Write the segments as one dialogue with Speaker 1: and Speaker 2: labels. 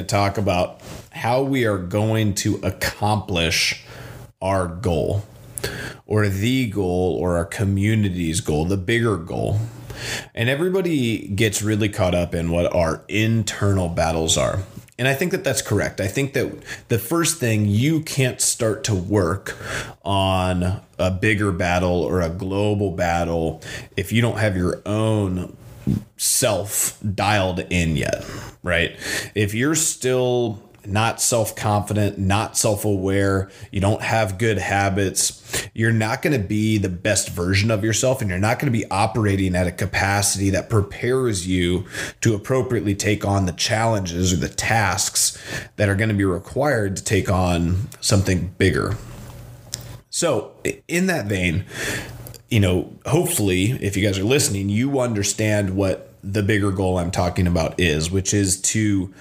Speaker 1: to talk about how we are going to accomplish our goal or the goal or our community's goal, the bigger goal. And everybody gets really caught up in what our internal battles are. And I think that that's correct. I think that the first thing you can't start to work on a bigger battle or a global battle if you don't have your own self dialed in yet, right? If you're still not self confident, not self aware, you don't have good habits, you're not going to be the best version of yourself and you're not going to be operating at a capacity that prepares you to appropriately take on the challenges or the tasks that are going to be required to take on something bigger. So, in that vein, you know, hopefully, if you guys are listening, you understand what the bigger goal I'm talking about is, which is to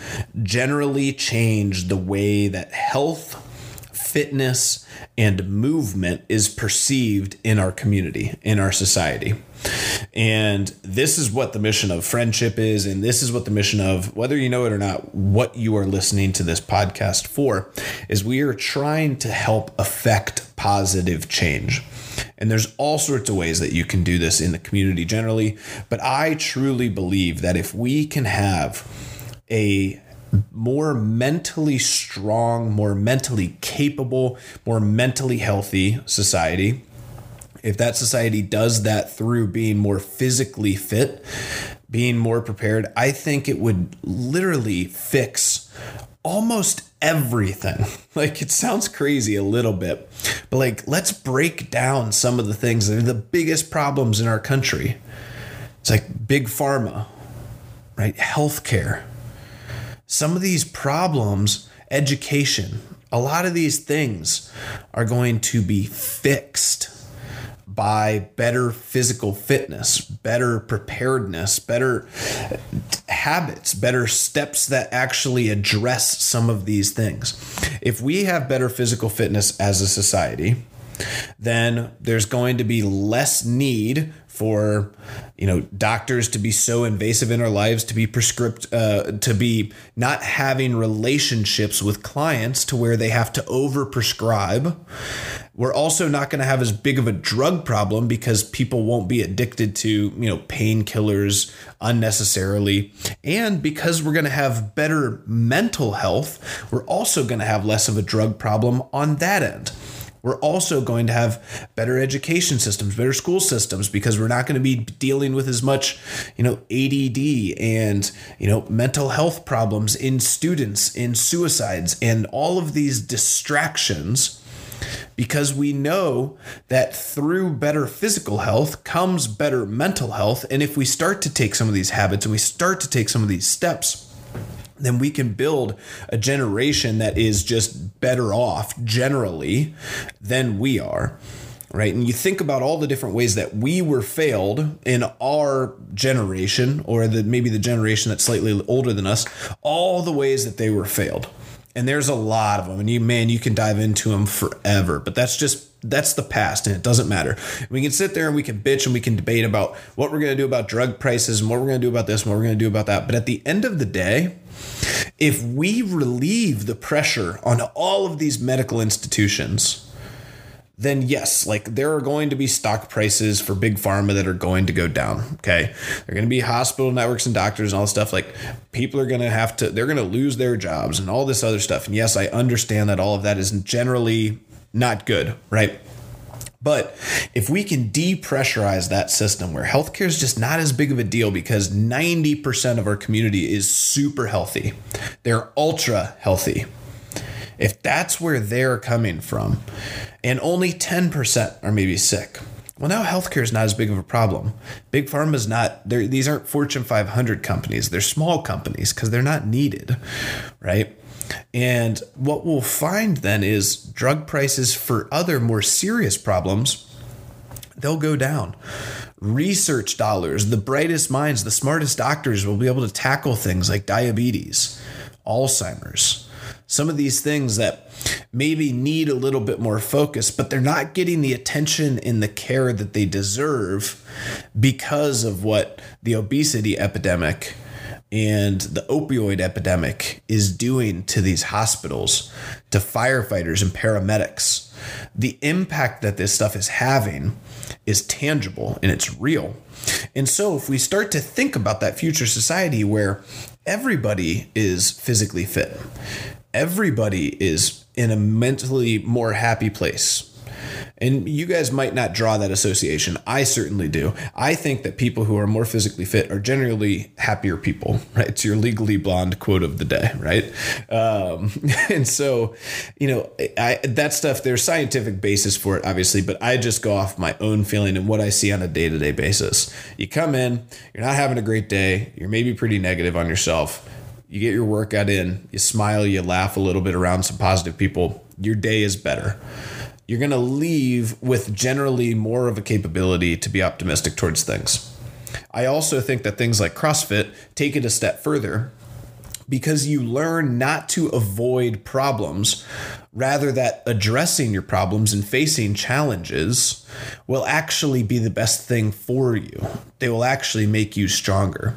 Speaker 1: generally change the way that health, fitness, and movement is perceived in our community, in our society. And this is what the mission of friendship is. And this is what the mission of, whether you know it or not, what you are listening to this podcast for, is we are trying to help affect positive change. And there's all sorts of ways that you can do this in the community generally. But I truly believe that if we can have a more mentally strong, more mentally capable, more mentally healthy society, if that society does that through being more physically fit, being more prepared, I think it would literally fix almost everything. Like it sounds crazy a little bit, but like let's break down some of the things that are the biggest problems in our country. It's like big pharma, right? Healthcare. Some of these problems, education, a lot of these things are going to be fixed by better physical fitness, better preparedness, better habits, better steps that actually address some of these things. If we have better physical fitness as a society, then there's going to be less need for you know doctors to be so invasive in our lives to be prescript uh, to be not having relationships with clients to where they have to over prescribe we're also not going to have as big of a drug problem because people won't be addicted to you know painkillers unnecessarily. And because we're going to have better mental health we're also going to have less of a drug problem on that end we're also going to have better education systems, better school systems, because we're not going to be dealing with as much, you know, ADD and, you know, mental health problems in students, in suicides, and all of these distractions because we know that through better physical health comes better mental health. And if we start to take some of these habits and we start to take some of these steps, then we can build a generation that is just better off generally than we are right? And you think about all the different ways that we were failed in our generation, or the maybe the generation that's slightly older than us, all the ways that they were failed. And there's a lot of them, and you man, you can dive into them forever. But that's just that's the past, and it doesn't matter. We can sit there and we can bitch and we can debate about what we're gonna do about drug prices and what we're gonna do about this and what we're gonna do about that. But at the end of the day, if we relieve the pressure on all of these medical institutions, then yes, like there are going to be stock prices for big pharma that are going to go down. Okay. They're going to be hospital networks and doctors and all this stuff. Like people are going to have to, they're going to lose their jobs and all this other stuff. And yes, I understand that all of that is generally not good, right? But if we can depressurize that system where healthcare is just not as big of a deal because 90% of our community is super healthy, they're ultra healthy. If that's where they're coming from, and only 10% are maybe sick, well, now healthcare is not as big of a problem. Big pharma is not, these aren't Fortune 500 companies. They're small companies because they're not needed, right? And what we'll find then is drug prices for other more serious problems they'll go down. Research dollars, the brightest minds, the smartest doctors will be able to tackle things like diabetes, Alzheimer's, some of these things that maybe need a little bit more focus, but they're not getting the attention and the care that they deserve because of what the obesity epidemic and the opioid epidemic is doing to these hospitals, to firefighters and paramedics. The impact that this stuff is having is tangible and it's real. And so, if we start to think about that future society where everybody is physically fit, everybody is in a mentally more happy place, and you guys might not draw that association. I certainly do. I think that people who are more physically fit are generally happier people, right? It's your legally blonde quote of the day, right? Um, and so, you know, I, that stuff, there's scientific basis for it, obviously, but I just go off my own feeling and what I see on a day to day basis. You come in, you're not having a great day, you're maybe pretty negative on yourself. You get your workout in, you smile, you laugh a little bit around some positive people, your day is better you're going to leave with generally more of a capability to be optimistic towards things. I also think that things like CrossFit take it a step further because you learn not to avoid problems, rather that addressing your problems and facing challenges will actually be the best thing for you. They will actually make you stronger.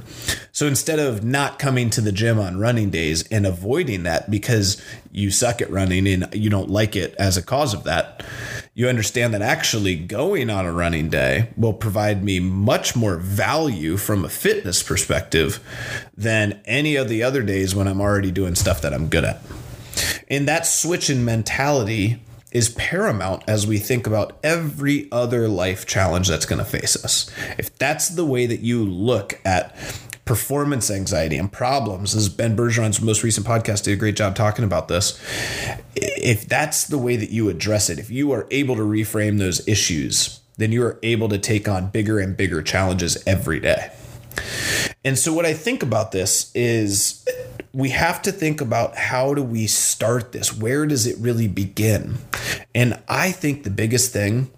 Speaker 1: So instead of not coming to the gym on running days and avoiding that because you suck at running and you don't like it as a cause of that, you understand that actually going on a running day will provide me much more value from a fitness perspective than any of the other days when I'm already doing stuff that I'm good at. And that switch in mentality is paramount as we think about every other life challenge that's going to face us. If that's the way that you look at performance anxiety and problems, as Ben Bergeron's most recent podcast did a great job talking about this. If that's the way that you address it, if you are able to reframe those issues, then you are able to take on bigger and bigger challenges every day. And so, what I think about this is we have to think about how do we start this? Where does it really begin? And I think the biggest thing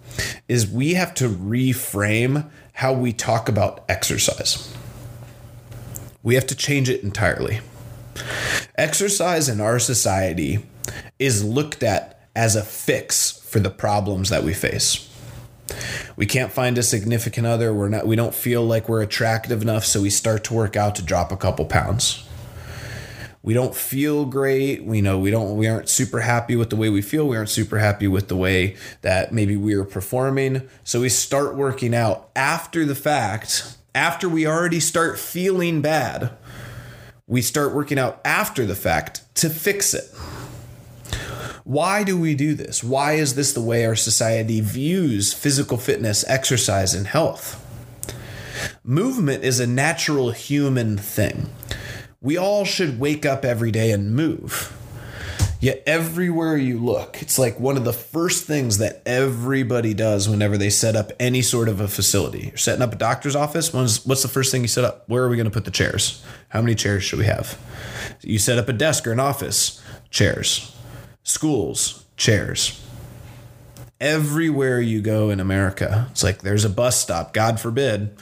Speaker 1: is we have to reframe how we talk about exercise. We have to change it entirely. Exercise in our society is looked at as a fix for the problems that we face. We can't find a significant other. We're not we don't feel like we're attractive enough, so we start to work out to drop a couple pounds. We don't feel great. We know we don't we aren't super happy with the way we feel. We aren't super happy with the way that maybe we are performing. So we start working out after the fact after we already start feeling bad, we start working out after the fact to fix it. Why do we do this? Why is this the way our society views physical fitness, exercise, and health? Movement is a natural human thing. We all should wake up every day and move. Yet everywhere you look, it's like one of the first things that everybody does whenever they set up any sort of a facility. You're setting up a doctor's office. What's the first thing you set up? Where are we going to put the chairs? How many chairs should we have? You set up a desk or an office, chairs. Schools, chairs. Everywhere you go in America, it's like there's a bus stop. God forbid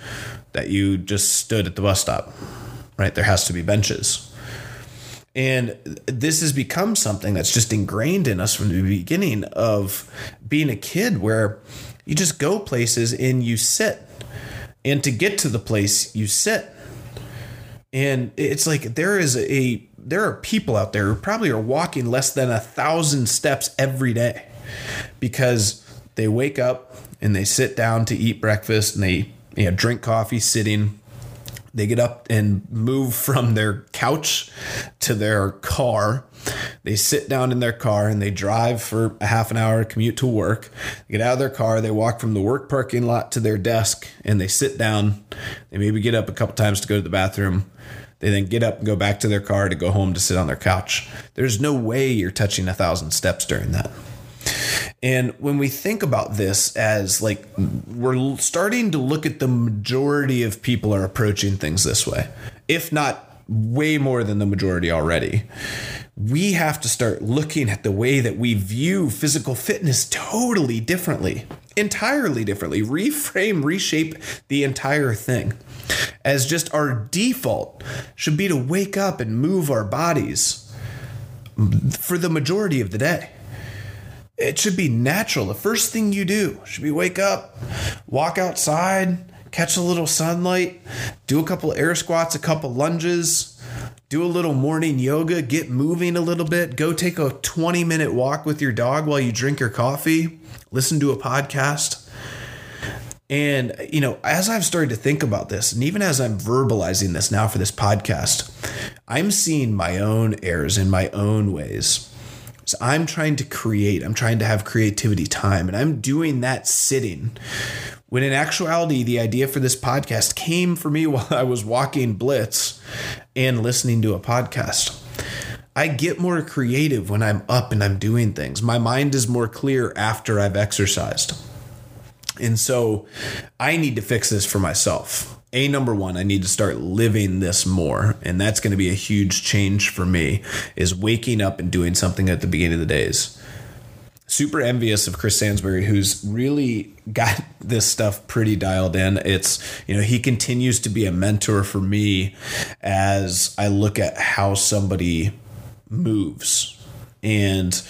Speaker 1: that you just stood at the bus stop, right? There has to be benches and this has become something that's just ingrained in us from the beginning of being a kid where you just go places and you sit. And to get to the place, you sit. And it's like there is a there are people out there who probably are walking less than a thousand steps every day because they wake up and they sit down to eat breakfast and they you know, drink coffee sitting they get up and move from their couch to their car. They sit down in their car and they drive for a half an hour, commute to work. They get out of their car, they walk from the work parking lot to their desk and they sit down. They maybe get up a couple times to go to the bathroom. They then get up and go back to their car to go home to sit on their couch. There's no way you're touching a thousand steps during that. And when we think about this as like we're starting to look at the majority of people are approaching things this way, if not way more than the majority already. We have to start looking at the way that we view physical fitness totally differently, entirely differently, reframe, reshape the entire thing. As just our default should be to wake up and move our bodies for the majority of the day it should be natural. The first thing you do should be wake up, walk outside, catch a little sunlight, do a couple air squats, a couple lunges, do a little morning yoga, get moving a little bit, go take a 20 minute walk with your dog while you drink your coffee, listen to a podcast. And, you know, as I've started to think about this, and even as I'm verbalizing this now for this podcast, I'm seeing my own errors in my own ways. So I'm trying to create, I'm trying to have creativity time, and I'm doing that sitting. When in actuality, the idea for this podcast came for me while I was walking Blitz and listening to a podcast. I get more creative when I'm up and I'm doing things. My mind is more clear after I've exercised. And so I need to fix this for myself. A number one, I need to start living this more. And that's going to be a huge change for me is waking up and doing something at the beginning of the days. Super envious of Chris Sansbury, who's really got this stuff pretty dialed in. It's, you know, he continues to be a mentor for me as I look at how somebody moves and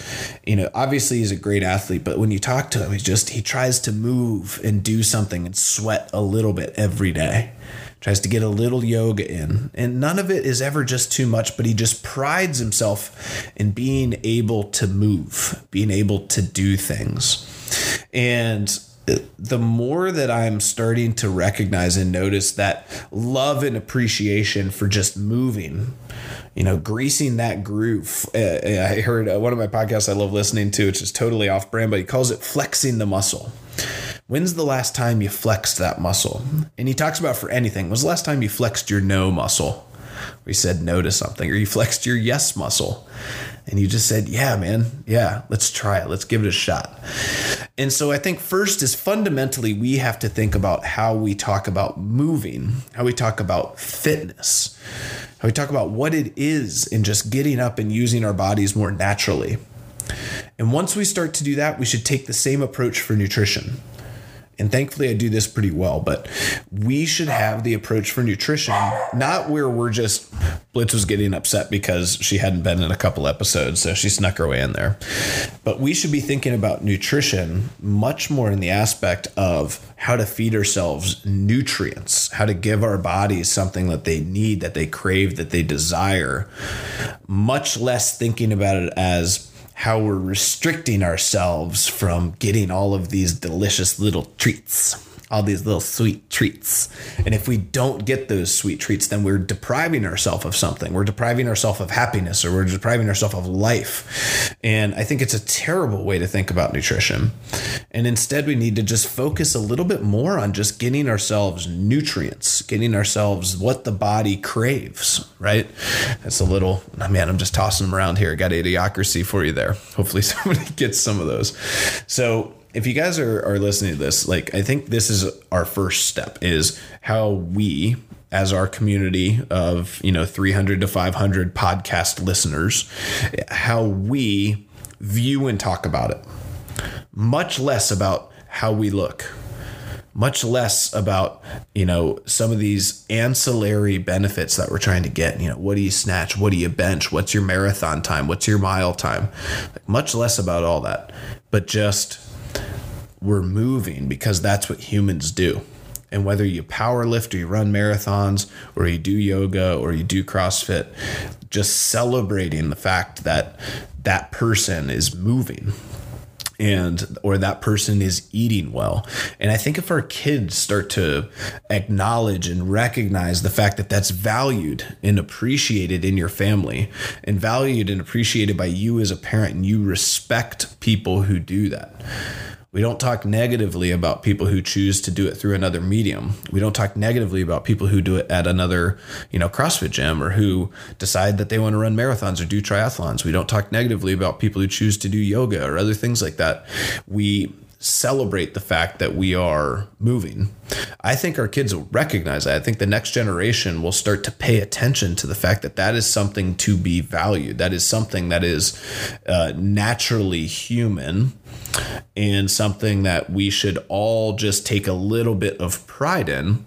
Speaker 1: you know obviously he's a great athlete but when you talk to him he just he tries to move and do something and sweat a little bit every day. Tries to get a little yoga in. And none of it is ever just too much but he just prides himself in being able to move being able to do things. And the more that I'm starting to recognize and notice that love and appreciation for just moving, you know, greasing that groove. Uh, uh I heard uh, one of my podcasts I love listening to, which is totally off brand, but he calls it flexing the muscle. When's the last time you flexed that muscle? And he talks about for anything. When's the last time you flexed your no muscle? We said no to something, or you flexed your yes muscle and you just said, Yeah, man, yeah, let's try it. Let's give it a shot. And so I think first is fundamentally we have to think about how we talk about moving, how we talk about fitness, how we talk about what it is in just getting up and using our bodies more naturally. And once we start to do that, we should take the same approach for nutrition and thankfully I do this pretty well, but we should have the approach for nutrition, not where we're just Blitz was getting upset because she hadn't been in a couple episodes, so she snuck her way in there. But we should be thinking about nutrition much more in the aspect of how to feed ourselves nutrients, how to give our bodies something that they need, that they crave, that they desire, much less thinking about it as how we're restricting ourselves from getting all of these delicious little treats all these little sweet treats. And if we don't get those sweet treats, then we're depriving ourselves of something. We're depriving ourselves of happiness or we're depriving ourselves of life. And I think it's a terrible way to think about nutrition. And instead, we need to just focus a little bit more on just getting ourselves nutrients, getting ourselves what the body craves, right? That's a little, oh man, I'm just tossing them around here. Got idiocracy for you there. Hopefully, somebody gets some of those. So, if you guys are, are listening to this, like I think this is our first step is how we as our community of, you know, 300 to 500 podcast listeners, how we view and talk about it. Much less about how we look. Much less about, you know, some of these ancillary benefits that we're trying to get. You know, what do you snatch? What do you bench? What's your marathon time? What's your mile time? Like, much less about all that, but just we're moving because that's what humans do. And whether you power lift or you run marathons or you do yoga or you do CrossFit, just celebrating the fact that that person is moving and or that person is eating well and i think if our kids start to acknowledge and recognize the fact that that's valued and appreciated in your family and valued and appreciated by you as a parent and you respect people who do that we don't talk negatively about people who choose to do it through another medium. We don't talk negatively about people who do it at another, you know, CrossFit gym or who decide that they want to run marathons or do triathlons. We don't talk negatively about people who choose to do yoga or other things like that. We celebrate the fact that we are moving. I think our kids will recognize that. I think the next generation will start to pay attention to the fact that that is something to be valued. That is something that is uh, naturally human and something that we should all just take a little bit of pride in.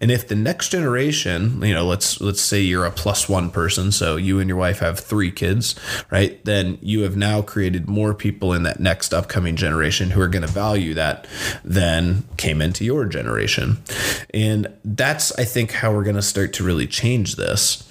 Speaker 1: And if the next generation, you know, let's let's say you're a plus one person, so you and your wife have three kids, right? Then you have now created more people in that next upcoming generation who are going to value that than came into your generation. And that's I think how we're going to start to really change this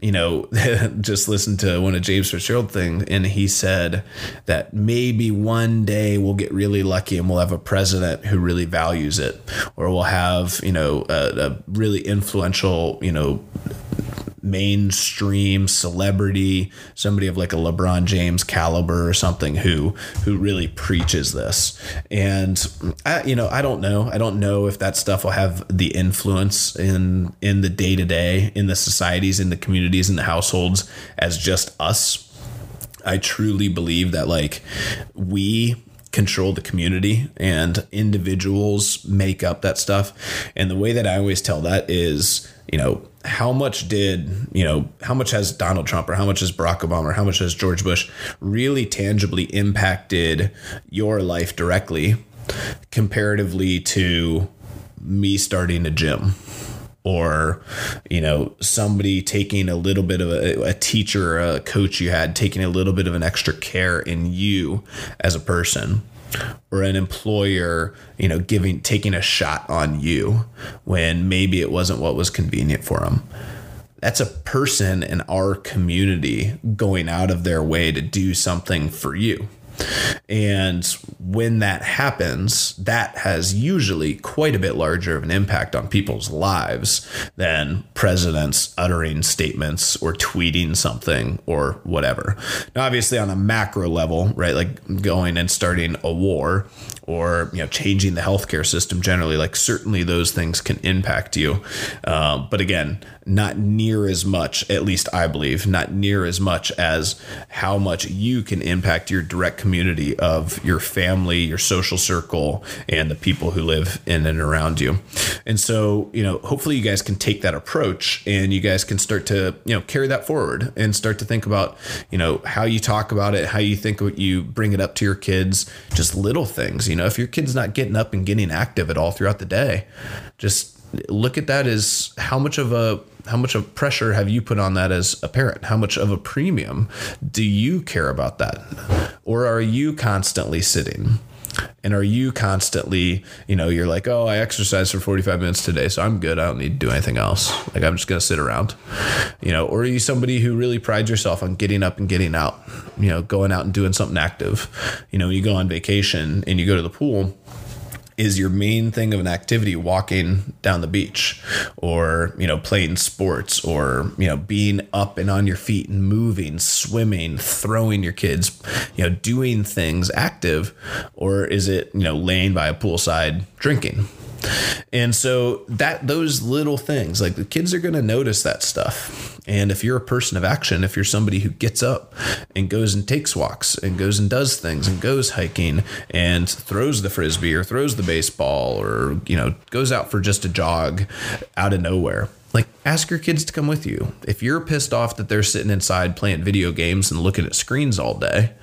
Speaker 1: you know, just listened to one of James Fitzgerald thing, and he said that maybe one day we'll get really lucky and we'll have a president who really values it, or we'll have you know a, a really influential you know mainstream celebrity, somebody of like a LeBron James caliber or something who who really preaches this. And I, you know, I don't know. I don't know if that stuff will have the influence in in the day to day, in the societies, in the communities, in the households as just us. I truly believe that like we control the community and individuals make up that stuff. And the way that I always tell that is, you know, how much did, you know, how much has Donald Trump or how much has Barack Obama or how much has George Bush really tangibly impacted your life directly comparatively to me starting a gym? Or you know somebody taking a little bit of a, a, teacher a coach you had taking a little bit of an extra care in you as a person or an employer you know giving taking a shot on you when maybe it wasn't what was convenient for them that's a person in our community going out of their way to do something for you and when that happens, that has usually quite a bit larger of an impact on people's lives than presidents uttering statements or tweeting something or whatever. Now, obviously, on a macro level, right, like going and starting a war or you know changing the healthcare system generally, like certainly those things can impact you. Uh, but again, not near as much, at least I believe, not near as much as how much you can impact your direct community of your family, your social circle, and the people who live in and around you. And so, you know, hopefully you guys can take that approach and you guys can start to, you know, carry that forward and start to think about, you know, how you talk about it, how you think you bring it up to your kids, just little things. You know, if your kid's not getting up and getting active at all throughout the day, just look at that as how much of a how much of pressure have you put on that as a parent? How much of a premium do you care about that? Or are you constantly sitting? And are you constantly, you know, you're like, oh, I exercised for 45 minutes today, so I'm good. I don't need to do anything else. Like, I'm just going to sit around, you know, or are you somebody who really prides yourself on getting up and getting out, you know, going out and doing something active? You know, you go on vacation and you go to the pool is your main thing of an activity walking down the beach or you know playing sports or you know being up and on your feet and moving swimming throwing your kids you know doing things active or is it you know laying by a poolside drinking and so that those little things, like the kids are going to notice that stuff. And if you're a person of action, if you're somebody who gets up and goes and takes walks and goes and does things and goes hiking and throws the frisbee or throws the baseball or, you know, goes out for just a jog out of nowhere, like ask your kids to come with you. If you're pissed off that they're sitting inside playing video games and looking at screens all day,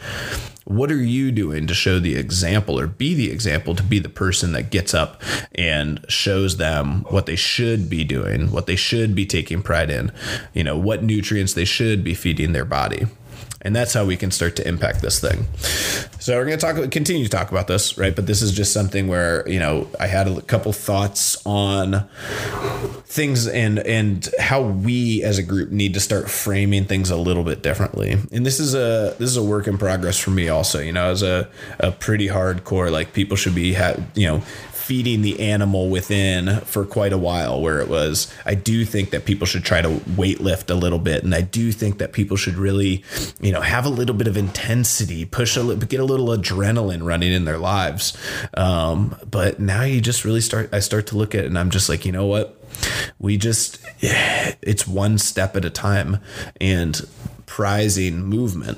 Speaker 1: what are you doing to show the example or be the example to be the person that gets up and shows them what they should be doing, what they should be taking pride in, you know, what nutrients they should be feeding their body? And that's how we can start to impact this thing. So we're going to talk, continue to talk about this, right? But this is just something where you know I had a couple thoughts on things and and how we as a group need to start framing things a little bit differently. And this is a this is a work in progress for me also. You know, as a a pretty hardcore like people should be ha- you know feeding the animal within for quite a while where it was I do think that people should try to weight lift a little bit. And I do think that people should really you know have a little bit of intensity push a little get a little adrenaline running in their lives. Um, but now you just really start I start to look at it and I'm just like you know what? We just it's one step at a time and prizing movement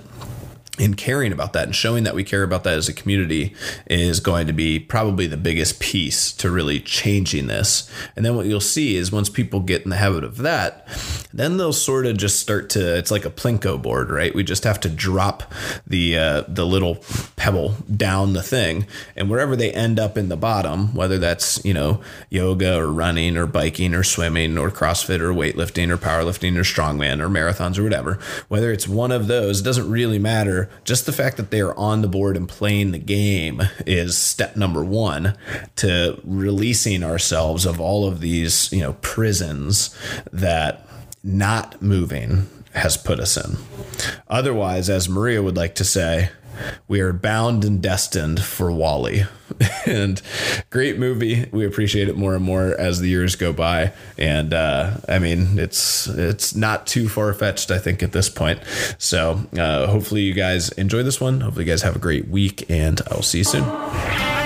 Speaker 1: and caring about that and showing that we care about that as a community is going to be probably the biggest piece to really changing this. And then what you'll see is once people get in the habit of that, then they'll sort of just start to it's like a plinko board, right? We just have to drop the uh, the little pebble down the thing and wherever they end up in the bottom, whether that's, you know, yoga or running or biking or swimming or CrossFit or weightlifting or powerlifting or strongman or marathons or whatever, whether it's one of those, it doesn't really matter just the fact that they are on the board and playing the game is step number one to releasing ourselves of all of these, you know, prisons that not moving has put us in. Otherwise, as Maria would like to say, we are bound and destined for WALL-E. and great movie. We appreciate it more and more as the years go by. And uh, I mean, it's it's not too far fetched, I think, at this point. So uh, hopefully you guys enjoy this one. Hopefully you guys have a great week, and I will see you soon.